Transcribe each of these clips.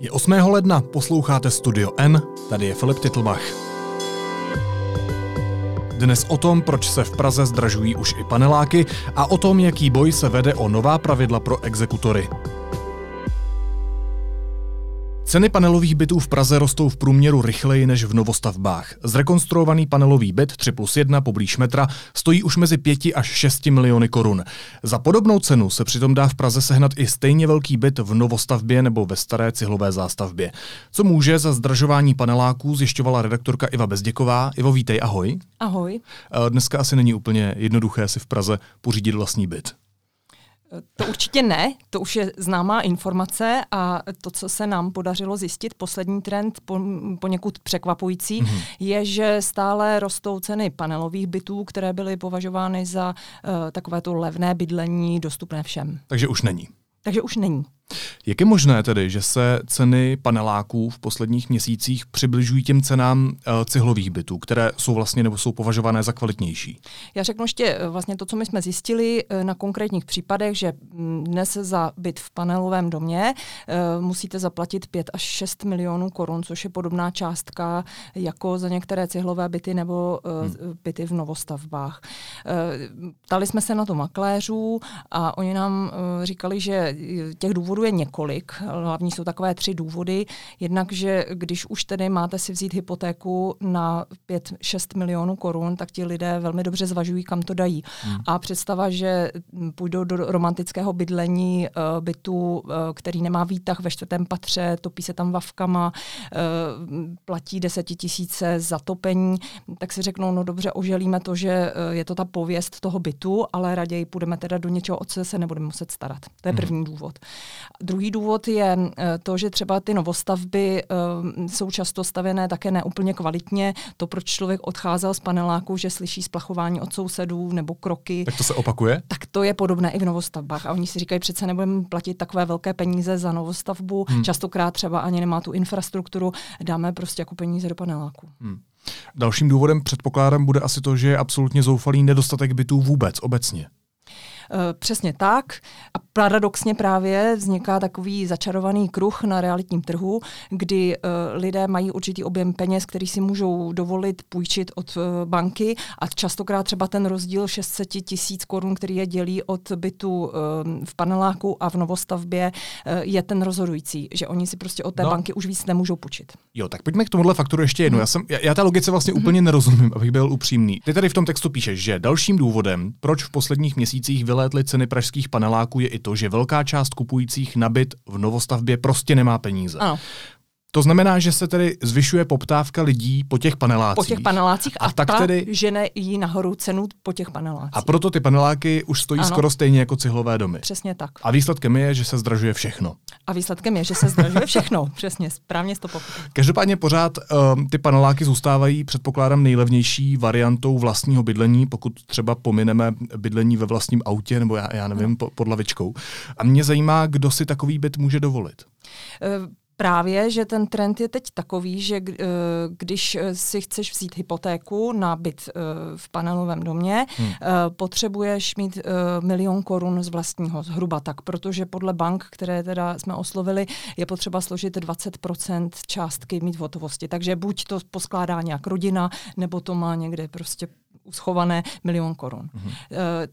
Je 8. ledna, posloucháte Studio N, tady je Filip Titlbach. Dnes o tom, proč se v Praze zdražují už i paneláky a o tom, jaký boj se vede o nová pravidla pro exekutory. Ceny panelových bytů v Praze rostou v průměru rychleji než v novostavbách. Zrekonstruovaný panelový byt 3 plus 1 poblíž metra stojí už mezi 5 až 6 miliony korun. Za podobnou cenu se přitom dá v Praze sehnat i stejně velký byt v novostavbě nebo ve staré cihlové zástavbě. Co může za zdražování paneláků zjišťovala redaktorka Iva Bezděková. Ivo, vítej, ahoj. Ahoj. Dneska asi není úplně jednoduché si v Praze pořídit vlastní byt. To určitě ne, to už je známá informace a to, co se nám podařilo zjistit, poslední trend po, poněkud překvapující, mm-hmm. je, že stále rostou ceny panelových bytů, které byly považovány za uh, takovéto levné bydlení dostupné všem. Takže už není. Takže už není. Jak je možné tedy, že se ceny paneláků v posledních měsících přibližují těm cenám uh, cihlových bytů, které jsou vlastně nebo jsou považované za kvalitnější? Já řeknu ještě eh, vlastně to, co my jsme zjistili uh, na konkrétních případech, že mm, dnes za byt v panelovém domě musíte zaplatit 5 až 6 milionů korun, což je podobná částka jako za některé cihlové byty nebo hmm. byty v novostavbách. Ptali jsme se na to makléřů a oni nám říkali, že těch důvodů důvodů je několik. Hlavní jsou takové tři důvody. Jednak, že když už tedy máte si vzít hypotéku na 5-6 milionů korun, tak ti lidé velmi dobře zvažují, kam to dají. Hmm. A představa, že půjdou do romantického bydlení uh, bytu, uh, který nemá výtah ve čtvrtém patře, topí se tam vavkama, uh, platí desetitisíce za topení, tak si řeknou, no dobře, oželíme to, že je to ta pověst toho bytu, ale raději půjdeme teda do něčeho, o co se nebudeme muset starat. To je hmm. první důvod. Druhý důvod je eh, to, že třeba ty novostavby eh, jsou často stavěné také neúplně kvalitně. To, proč člověk odcházel z paneláku, že slyší splachování od sousedů nebo kroky. Tak to se opakuje? Tak to je podobné i v novostavbách. A oni si říkají, přece nebudeme platit takové velké peníze za novostavbu. Hmm. Častokrát třeba ani nemá tu infrastrukturu, dáme prostě jako peníze do paneláku. Hmm. Dalším důvodem předpokládám bude asi to, že je absolutně zoufalý nedostatek bytů vůbec obecně. Eh, přesně tak. A paradoxně právě vzniká takový začarovaný kruh na realitním trhu, kdy uh, lidé mají určitý objem peněz, který si můžou dovolit půjčit od uh, banky a častokrát třeba ten rozdíl 600 tisíc korun, který je dělí od bytu v paneláku a v novostavbě, je ten rozhodující, že oni si prostě od té no. banky už víc nemůžou půjčit. Jo, tak pojďme k tomuhle faktoru ještě jednou. Hmm. Já, jsem, já, já té logice vlastně hmm. úplně nerozumím, abych byl upřímný. Ty tady v tom textu píšeš, že dalším důvodem, proč v posledních měsících vylétly ceny pražských paneláků, je i to, že velká část kupujících na byt v novostavbě prostě nemá peníze. Ano. To znamená, že se tedy zvyšuje poptávka lidí po těch panelácích. Po těch panelácích a, a tak ta tedy žene jí nahoru cenu po těch panelácích. A proto ty paneláky už stojí ano. skoro stejně jako cihlové domy. Přesně tak. A výsledkem je, že se zdražuje všechno. A výsledkem je, že se zdražuje všechno. Přesně, správně to pochopil. Každopádně pořád um, ty paneláky zůstávají, předpokládám, nejlevnější variantou vlastního bydlení, pokud třeba pomineme bydlení ve vlastním autě nebo já, já nevím, po, pod lavičkou. A mě zajímá, kdo si takový byt může dovolit. Právě, že ten trend je teď takový, že eh, když eh, si chceš vzít hypotéku na byt eh, v panelovém domě, hmm. potřebuješ mít milion korun z vlastního, zhruba tak, protože podle bank, které teda jsme oslovili, je potřeba složit 20% částky mít v hotovosti. Takže buď to poskládá nějak rodina, nebo to má někde prostě uschované milion korun. Hmm.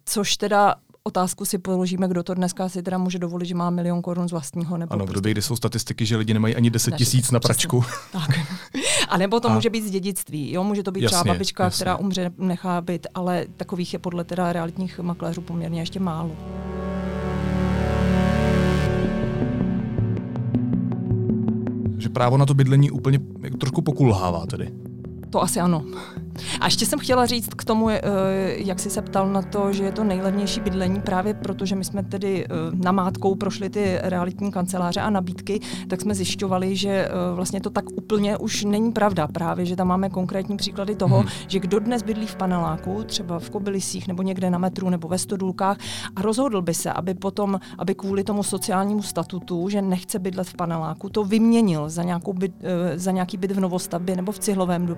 Což teda otázku si položíme, kdo to dneska si teda může dovolit, že má milion korun z vlastního. Nebo ano, v době, kdy jsou statistiky, že lidi nemají ani 10 tisíc na pračku. Tak. A nebo to a... může být z dědictví. Jo? Může to být jasně, třeba babička, jasně. která umře, nechá být, ale takových je podle teda realitních makléřů poměrně ještě málo. Že právo na to bydlení úplně trošku pokulhává tedy. To asi ano. A ještě jsem chtěla říct k tomu, eh, jak jsi se ptal na to, že je to nejlevnější bydlení, právě protože my jsme tedy eh, namátkou prošli ty realitní kanceláře a nabídky, tak jsme zjišťovali, že eh, vlastně to tak úplně už není pravda. Právě, že tam máme konkrétní příklady toho, hmm. že kdo dnes bydlí v paneláku, třeba v Kobylisích nebo někde na metru nebo ve Stodulkách a rozhodl by se, aby potom, aby kvůli tomu sociálnímu statutu, že nechce bydlet v paneláku, to vyměnil za, nějakou byt, za nějaký byt v novostavbě nebo v cihlovém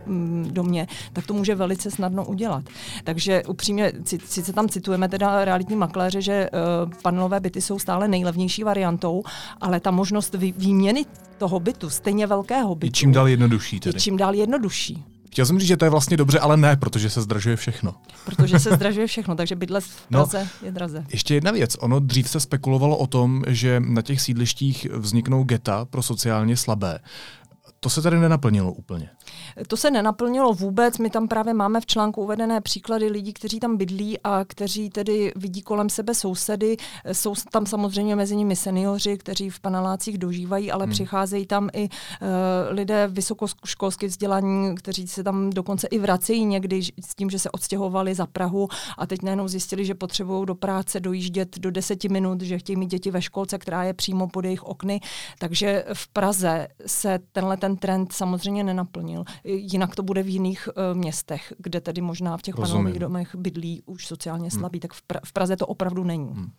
domě, tak to to může velice snadno udělat. Takže upřímně, sice tam citujeme teda realitní makléře, že uh, panelové byty jsou stále nejlevnější variantou, ale ta možnost vý, výměny toho bytu, stejně velkého bytu. Je čím dál jednodušší tedy. Je čím dál jednodušší. Chtěl jsem říct, že to je vlastně dobře, ale ne, protože se zdražuje všechno. Protože se zdražuje všechno, takže bydlet v no, Praze no, je draze. Ještě jedna věc. Ono dřív se spekulovalo o tom, že na těch sídlištích vzniknou geta pro sociálně slabé. To se tady nenaplnilo úplně. To se nenaplnilo vůbec. My tam právě máme v článku uvedené příklady lidí, kteří tam bydlí a kteří tedy vidí kolem sebe sousedy. Jsou tam samozřejmě mezi nimi seniori, kteří v panelácích dožívají, ale hmm. přicházejí tam i uh, lidé vysokoškolsky vzdělaní, kteří se tam dokonce i vracejí někdy s tím, že se odstěhovali za Prahu a teď najednou zjistili, že potřebují do práce dojíždět do deseti minut, že chtějí mít děti ve školce, která je přímo pod jejich okny. Takže v Praze se tenhle ten trend samozřejmě nenaplnil. Jinak to bude v jiných uh, městech, kde tedy možná v těch Rozumím. panelových domech bydlí už sociálně hmm. slabí, hmm. tak v, pra- v Praze to opravdu není. Hmm.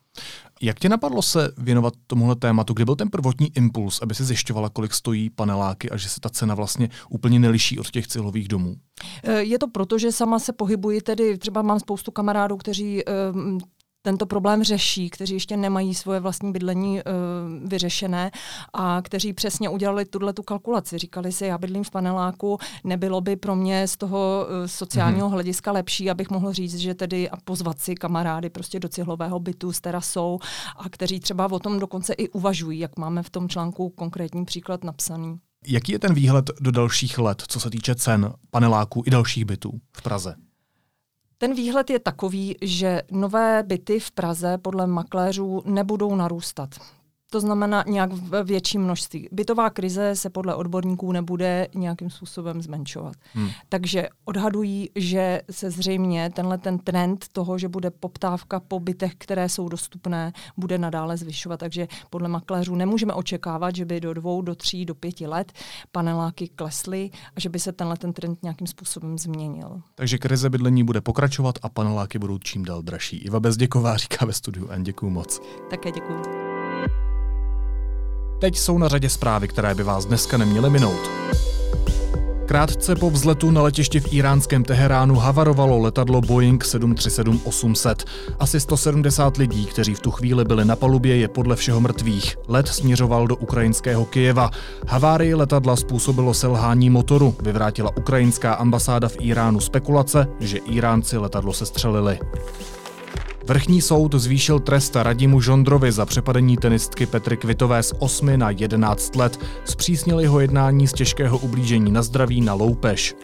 Jak tě napadlo se věnovat tomuhle tématu? Kde byl ten prvotní impuls, aby si zjišťovala, kolik stojí paneláky a že se ta cena vlastně úplně neliší od těch cihlových domů? Eh, je to proto, že sama se pohybuji, tedy třeba mám spoustu kamarádů, kteří um, tento problém řeší, kteří ještě nemají svoje vlastní bydlení uh, vyřešené a kteří přesně udělali tuhle tu kalkulaci. Říkali si, já bydlím v paneláku, nebylo by pro mě z toho uh, sociálního mm-hmm. hlediska lepší, abych mohl říct, že tedy a pozvat si kamarády prostě do cihlového bytu s terasou a kteří třeba o tom dokonce i uvažují, jak máme v tom článku konkrétní příklad napsaný. Jaký je ten výhled do dalších let, co se týče cen paneláků i dalších bytů v Praze? Ten výhled je takový, že nové byty v Praze podle makléřů nebudou narůstat. To znamená nějak v větším množství. Bytová krize se podle odborníků nebude nějakým způsobem zmenšovat. Hmm. Takže odhadují, že se zřejmě tenhle ten trend toho, že bude poptávka po bytech, které jsou dostupné, bude nadále zvyšovat. Takže podle makléřů nemůžeme očekávat, že by do dvou, do tří, do pěti let paneláky klesly a že by se tenhle ten trend nějakým způsobem změnil. Takže krize bydlení bude pokračovat a paneláky budou čím dál dražší. Iva Bezděková říká ve studiu N. Děkuju moc. Také děkuju. Teď jsou na řadě zprávy, které by vás dneska neměly minout. Krátce po vzletu na letišti v iránském Teheránu havarovalo letadlo Boeing 737-800. Asi 170 lidí, kteří v tu chvíli byli na palubě, je podle všeho mrtvých. Let směřoval do ukrajinského Kyjeva. Havárii letadla způsobilo selhání motoru. Vyvrátila ukrajinská ambasáda v Iránu spekulace, že Iránci letadlo sestřelili. Vrchní soud zvýšil trest Radimu Žondrovi za přepadení tenistky Petry Kvitové z 8 na 11 let. Zpřísnil jeho jednání z těžkého ublížení na zdraví na loupež.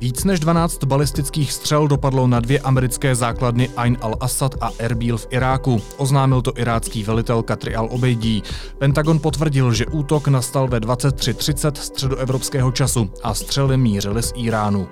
Víc než 12 balistických střel dopadlo na dvě americké základny Ain al-Assad a Erbil v Iráku. Oznámil to irácký velitel Katri al-Obejdí. Pentagon potvrdil, že útok nastal ve 23.30 středoevropského času a střely mířily z Iránu.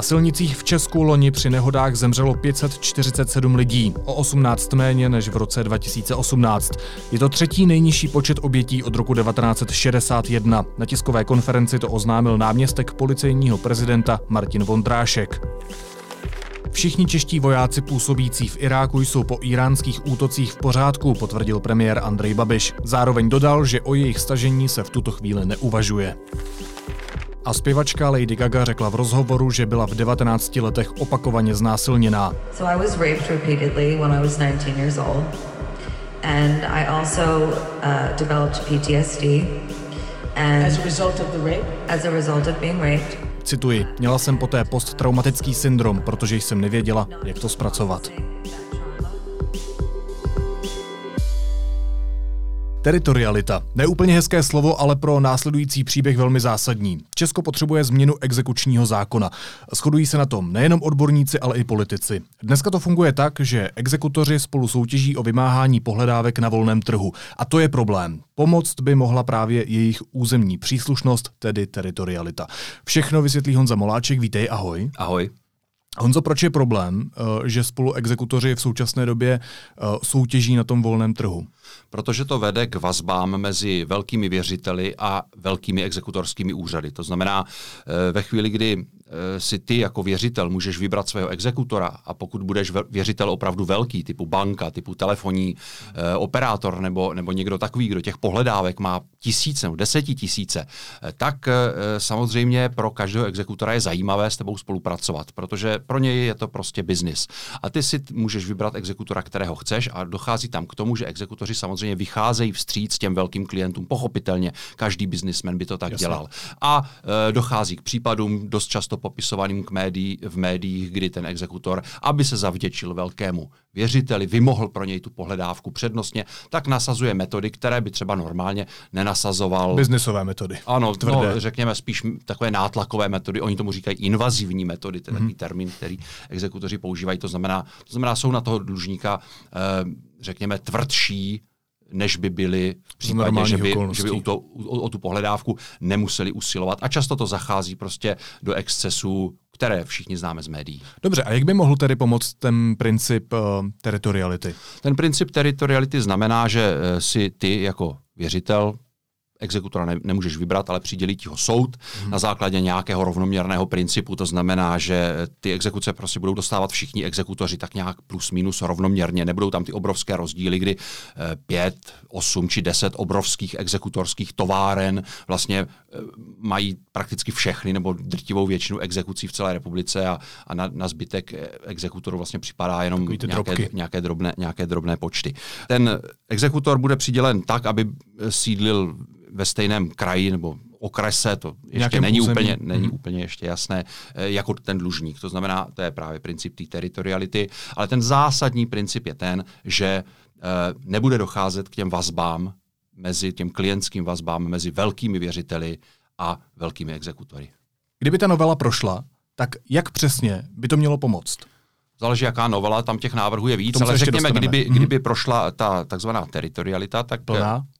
Na silnicích v Česku loni při nehodách zemřelo 547 lidí, o 18 méně než v roce 2018. Je to třetí nejnižší počet obětí od roku 1961. Na tiskové konferenci to oznámil náměstek policejního prezidenta Martin Vondrášek. Všichni čeští vojáci působící v Iráku jsou po iránských útocích v pořádku, potvrdil premiér Andrej Babiš. Zároveň dodal, že o jejich stažení se v tuto chvíli neuvažuje. A zpěvačka Lady Gaga řekla v rozhovoru, že byla v 19 letech opakovaně znásilněná. So I was raped repeatedly when I was 19 years old. And I also uh, developed PTSD. And as a result of the rape? As a result of being raped. Cituji, měla jsem poté posttraumatický syndrom, protože jsem nevěděla, jak to zpracovat. Teritorialita. Neúplně hezké slovo, ale pro následující příběh velmi zásadní. Česko potřebuje změnu exekučního zákona. Shodují se na tom nejenom odborníci, ale i politici. Dneska to funguje tak, že exekutoři spolu soutěží o vymáhání pohledávek na volném trhu. A to je problém. Pomoct by mohla právě jejich územní příslušnost, tedy teritorialita. Všechno vysvětlí Honza Moláček. Vítej, ahoj. Ahoj. Honzo, proč je problém, eh, že spolu exekutoři v současné době eh, soutěží na tom volném trhu? Protože to vede k vazbám mezi velkými věřiteli a velkými exekutorskými úřady. To znamená, eh, ve chvíli, kdy si ty jako věřitel můžeš vybrat svého exekutora a pokud budeš věřitel opravdu velký, typu banka, typu telefonní e, operátor nebo, nebo někdo takový, kdo těch pohledávek má tisíce nebo desetitisíce, e, tak e, samozřejmě pro každého exekutora je zajímavé s tebou spolupracovat, protože pro něj je to prostě biznis. A ty si můžeš vybrat exekutora, kterého chceš a dochází tam k tomu, že exekutoři samozřejmě vycházejí vstříc těm velkým klientům. Pochopitelně, každý biznismen by to tak Jasně. dělal. A e, dochází k případům dost často popisovaným k médií, v médiích, kdy ten exekutor, aby se zavděčil velkému věřiteli, vymohl pro něj tu pohledávku přednostně, tak nasazuje metody, které by třeba normálně nenasazoval. Biznisové metody. Ano, no, řekněme spíš takové nátlakové metody. Oni tomu říkají invazivní metody, to je mm-hmm. takový termín, který exekutoři používají. To znamená, to znamená, jsou na toho dlužníka, eh, řekněme, tvrdší, než by byli v případě, že by, že by o, to, o, o tu pohledávku nemuseli usilovat. A často to zachází prostě do excesů, které všichni známe z médií. Dobře, a jak by mohl tedy pomoct ten princip uh, teritoriality? Ten princip teritoriality znamená, že uh, si ty jako věřitel exekutora ne, nemůžeš vybrat, ale přidělí ti ho soud hmm. na základě nějakého rovnoměrného principu. To znamená, že ty exekuce prostě budou dostávat všichni exekutoři tak nějak plus minus rovnoměrně. Nebudou tam ty obrovské rozdíly, kdy eh, pět, osm či deset obrovských exekutorských továren vlastně eh, mají prakticky všechny nebo drtivou většinu exekucí v celé republice a, a na, na zbytek eh, exekutorů vlastně připadá jenom nějaké, nějaké, drobné, nějaké drobné počty. Ten exekutor bude přidělen tak, aby sídlil ve stejném kraji nebo okrese, to ještě není úplně, není hmm. úplně ještě jasné, eh, jako ten dlužník. To znamená, to je právě princip té teritoriality, ale ten zásadní princip je ten, že eh, nebude docházet k těm vazbám mezi těm klientským vazbám mezi velkými věřiteli a velkými exekutory. Kdyby ta novela prošla, tak jak přesně by to mělo pomoct? Záleží, jaká novela, tam těch návrhů je víc, ale řekněme, kdyby, mm-hmm. kdyby prošla ta takzvaná teritorialita, tak,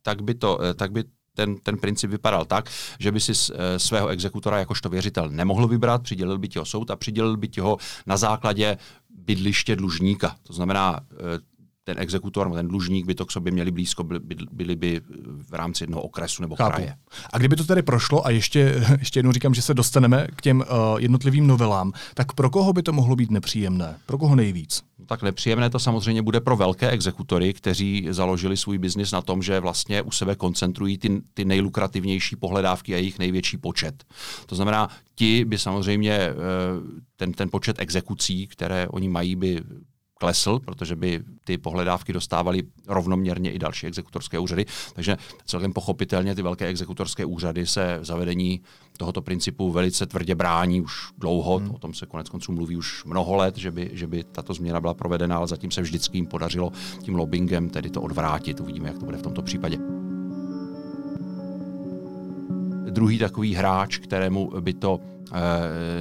tak, by to, eh, tak by ten, ten princip vypadal tak, že by si eh, svého exekutora jakožto věřitel nemohl vybrat, přidělil by ti ho soud a přidělil by ti ho na základě bydliště dlužníka. To znamená, eh, ten exekutor, ten dlužník by to k sobě měli blízko, byli, byli by v rámci jednoho okresu nebo Chápu. kraje. A kdyby to tedy prošlo, a ještě, ještě jednou říkám, že se dostaneme k těm uh, jednotlivým novelám, tak pro koho by to mohlo být nepříjemné? Pro koho nejvíc? Tak nepříjemné to samozřejmě bude pro velké exekutory, kteří založili svůj biznis na tom, že vlastně u sebe koncentrují ty, ty nejlukrativnější pohledávky a jejich největší počet. To znamená, ti by samozřejmě eh, ten, ten počet exekucí, které oni mají, by klesl, protože by ty pohledávky dostávaly rovnoměrně i další exekutorské úřady. Takže celkem pochopitelně ty velké exekutorské úřady se zavedení tohoto principu velice tvrdě brání už dlouho. Hmm. O tom se konec konců mluví už mnoho let, že by, že by tato změna byla provedena, ale zatím se vždycky jim podařilo tím lobbyingem tedy to odvrátit. Uvidíme, jak to bude v tomto případě. Druhý takový hráč, kterému by to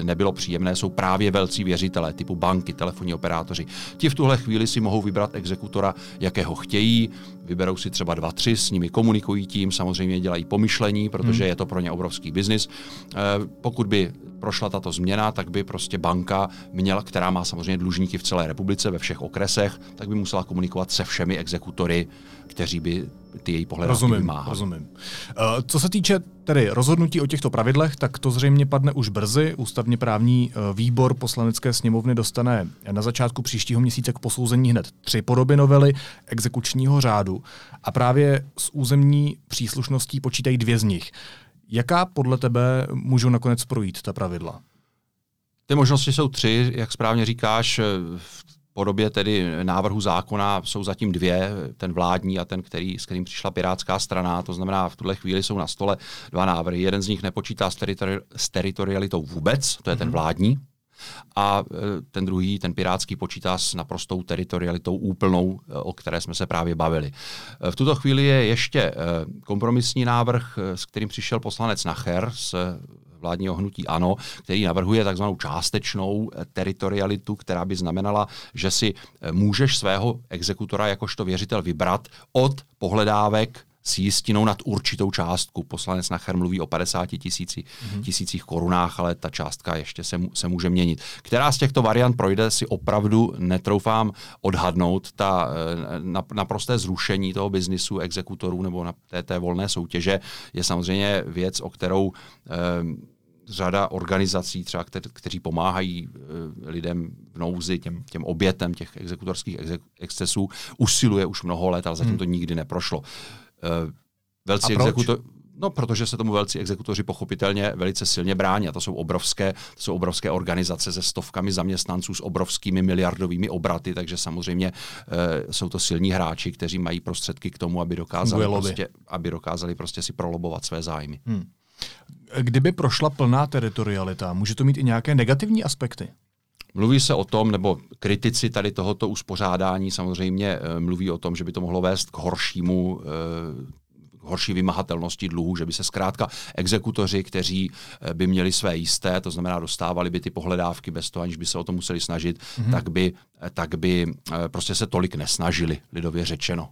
nebylo příjemné, jsou právě velcí věřitelé typu banky, telefonní operátoři. Ti v tuhle chvíli si mohou vybrat exekutora, jakého chtějí, vyberou si třeba dva, tři, s nimi komunikují tím, samozřejmě dělají pomyšlení, protože hmm. je to pro ně obrovský biznis. Eh, pokud by prošla tato změna, tak by prostě banka měla, která má samozřejmě dlužníky v celé republice, ve všech okresech, tak by musela komunikovat se všemi exekutory, kteří by ty její pohledávky rozumím, vymáhali. Rozumím. Uh, co se týče tedy rozhodnutí o těchto pravidlech, tak to zřejmě padne už brzy. Ústavně právní uh, výbor poslanecké sněmovny dostane na začátku příštího měsíce k posouzení hned tři podoby novely exekučního řádu a právě s územní příslušností počítají dvě z nich. Jaká podle tebe můžou nakonec projít ta pravidla? Ty možnosti jsou tři, jak správně říkáš. V podobě tedy návrhu zákona jsou zatím dvě, ten vládní a ten, který, s kterým přišla Pirátská strana. To znamená, v tuhle chvíli jsou na stole dva návrhy. Jeden z nich nepočítá s, teritori- s teritorialitou vůbec, to je mm-hmm. ten mhm. vládní, a e, ten druhý, ten pirátský, počítá s naprostou teritorialitou úplnou, e, o které jsme se právě bavili. E, v tuto chvíli je ještě kompromisní návrh, s kterým přišel poslanec Nacher z vládního hnutí ANO, který navrhuje takzvanou částečnou teritorialitu, která by znamenala, že si můžeš svého exekutora jakožto věřitel vybrat od pohledávek s jistinou nad určitou částku. Poslanec Nacher mluví o 50 tisíci, mm-hmm. tisících korunách, ale ta částka ještě se, se může měnit. Která z těchto variant projde, si opravdu netroufám odhadnout. Ta eh, na, naprosté zrušení toho biznisu exekutorů nebo na té, té volné soutěže je samozřejmě věc, o kterou eh, řada organizací, třeba, kteří pomáhají lidem v nouzi, těm, těm obětem těch exekutorských excesů, usiluje už mnoho let, ale zatím hmm. to nikdy neprošlo. Velcí exekutor, No, protože se tomu velcí exekutoři pochopitelně velice silně brání. A to jsou obrovské, to jsou obrovské organizace se stovkami zaměstnanců s obrovskými miliardovými obraty, takže samozřejmě e, jsou to silní hráči, kteří mají prostředky k tomu, aby dokázali, prostě, aby dokázali prostě si prolobovat své zájmy. Hmm. Kdyby prošla plná teritorialita, může to mít i nějaké negativní aspekty? Mluví se o tom, nebo kritici tady tohoto uspořádání samozřejmě e, mluví o tom, že by to mohlo vést k horšímu e, horší vymahatelnosti dluhů, že by se zkrátka exekutoři, kteří eh, by měli své jisté, to znamená dostávali by ty pohledávky bez toho, aniž by se o to museli snažit, mm-hmm. tak by, eh, tak by eh, prostě se tolik nesnažili, lidově řečeno.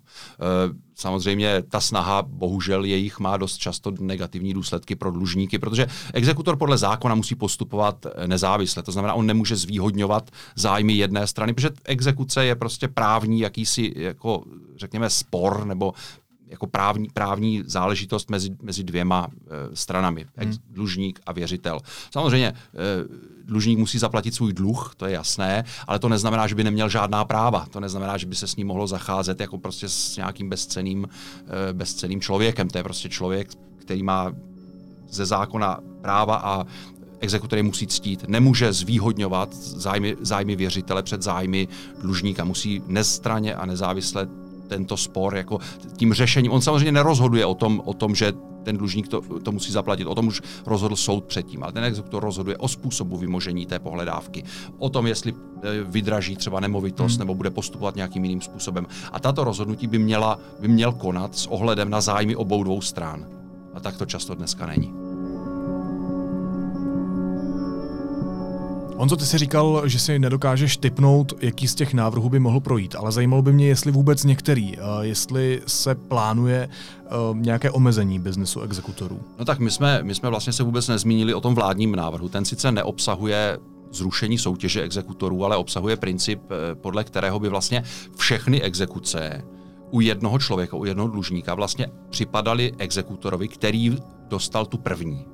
Samozřejmě ta snaha, bohužel jejich má dost často negativní důsledky pro dlužníky, protože exekutor podle zákona musí postupovat nezávisle. To znamená, on nemůže zvýhodňovat zájmy jedné strany, protože exekuce je prostě právní jakýsi, jako řekněme, spor nebo jako právní, právní záležitost mezi, mezi dvěma e, stranami, hmm. dlužník a věřitel. Samozřejmě e, dlužník musí zaplatit svůj dluh, to je jasné, ale to neznamená, že by neměl žádná práva. To neznamená, že by se s ním mohlo zacházet jako prostě s nějakým bezceným, e, bezceným člověkem. To je prostě člověk, který má ze zákona práva a exekutory musí ctít. Nemůže zvýhodňovat zájmy, zájmy věřitele před zájmy dlužníka. Musí nestraně a nezávisle tento spor jako tím řešením. On samozřejmě nerozhoduje o tom, o tom že ten dlužník to, to musí zaplatit. O tom už rozhodl soud předtím, ale ten exekutor rozhoduje o způsobu vymožení té pohledávky. O tom, jestli e, vydraží třeba nemovitost hmm. nebo bude postupovat nějakým jiným způsobem. A tato rozhodnutí by, měla, by měl konat s ohledem na zájmy obou dvou stran. A tak to často dneska není. Honzo, ty jsi říkal, že si nedokážeš typnout, jaký z těch návrhů by mohl projít, ale zajímalo by mě, jestli vůbec některý, jestli se plánuje nějaké omezení biznesu exekutorů. No tak my jsme, my jsme vlastně se vůbec nezmínili o tom vládním návrhu. Ten sice neobsahuje zrušení soutěže exekutorů, ale obsahuje princip, eh, podle kterého by vlastně všechny exekuce u jednoho člověka, u jednoho dlužníka vlastně připadaly exekutorovi, který dostal tu první.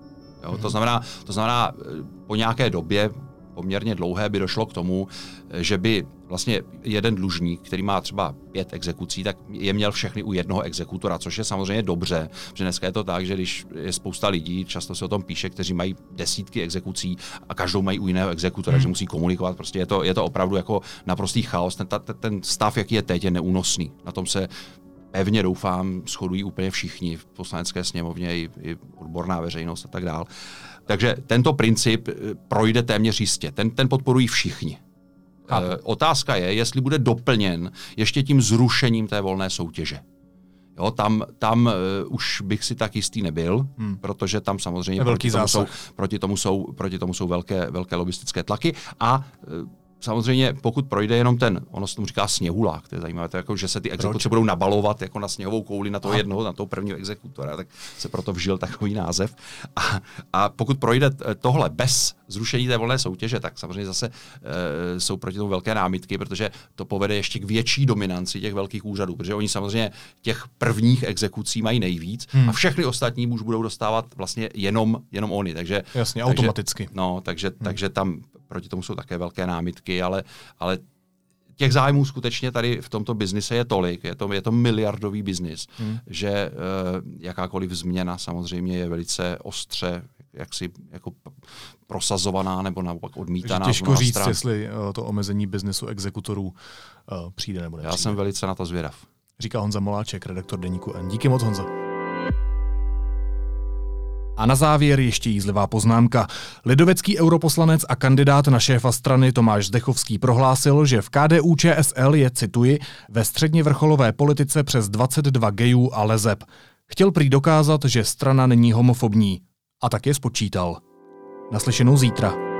Jo, to, mhm. znamená, to znamená, eh, po nějaké době, poměrně dlouhé by došlo k tomu, že by vlastně jeden dlužník, který má třeba pět exekucí, tak je měl všechny u jednoho exekutora, což je samozřejmě dobře, protože dneska je to tak, že když je spousta lidí, často se o tom píše, kteří mají desítky exekucí a každou mají u jiného exekutora, hmm. že musí komunikovat, prostě je to, je to opravdu jako naprostý chaos. Ten, ten stav, jaký je teď, je neúnosný. Na tom se pevně doufám, shodují úplně všichni v poslanecké sněmovně i, i odborná veřejnost a tak dále. Takže tento princip eh, projde téměř jistě. Ten, ten podporují všichni. Chápu. E, otázka je, jestli bude doplněn ještě tím zrušením té volné soutěže. Jo, tam, tam uh, už bych si tak jistý nebyl, hmm. protože tam samozřejmě proti tomu, jsou, proti, tomu jsou, proti tomu jsou velké, velké lobistické tlaky a uh, samozřejmě, pokud projde jenom ten, ono se tomu říká sněhulák, to je zajímavé, to je jako, že se ty exekuce budou nabalovat jako na sněhovou kouli na toho jednoho, na toho prvního exekutora, tak se proto vžil takový název. A, a pokud projde tohle bez zrušení té volné soutěže, tak samozřejmě zase e, jsou proti tomu velké námitky, protože to povede ještě k větší dominanci těch velkých úřadů, protože oni samozřejmě těch prvních exekucí mají nejvíc hmm. a všechny ostatní už budou dostávat vlastně jenom, jenom oni. Takže, Jasně, takže, automaticky. No, takže, hmm. takže tam proti tomu jsou také velké námitky, ale, ale těch zájmů skutečně tady v tomto biznise je tolik, je to, je to miliardový biznis, hmm. že uh, jakákoliv změna samozřejmě je velice ostře jaksi jako prosazovaná nebo naopak odmítaná. Takže těžko říct, stran. jestli uh, to omezení biznesu exekutorů uh, přijde nebo nepřijde. Já jsem velice na to zvědav. Říká Honza Moláček, redaktor Deníku N. Díky moc, Honza. A na závěr ještě jízlivá poznámka. Lidovecký europoslanec a kandidát na šéfa strany Tomáš Zdechovský prohlásil, že v KDU ČSL je, cituji, ve středně vrcholové politice přes 22 gejů a lezeb. Chtěl prý dokázat, že strana není homofobní. A tak je spočítal. Naslyšenou zítra.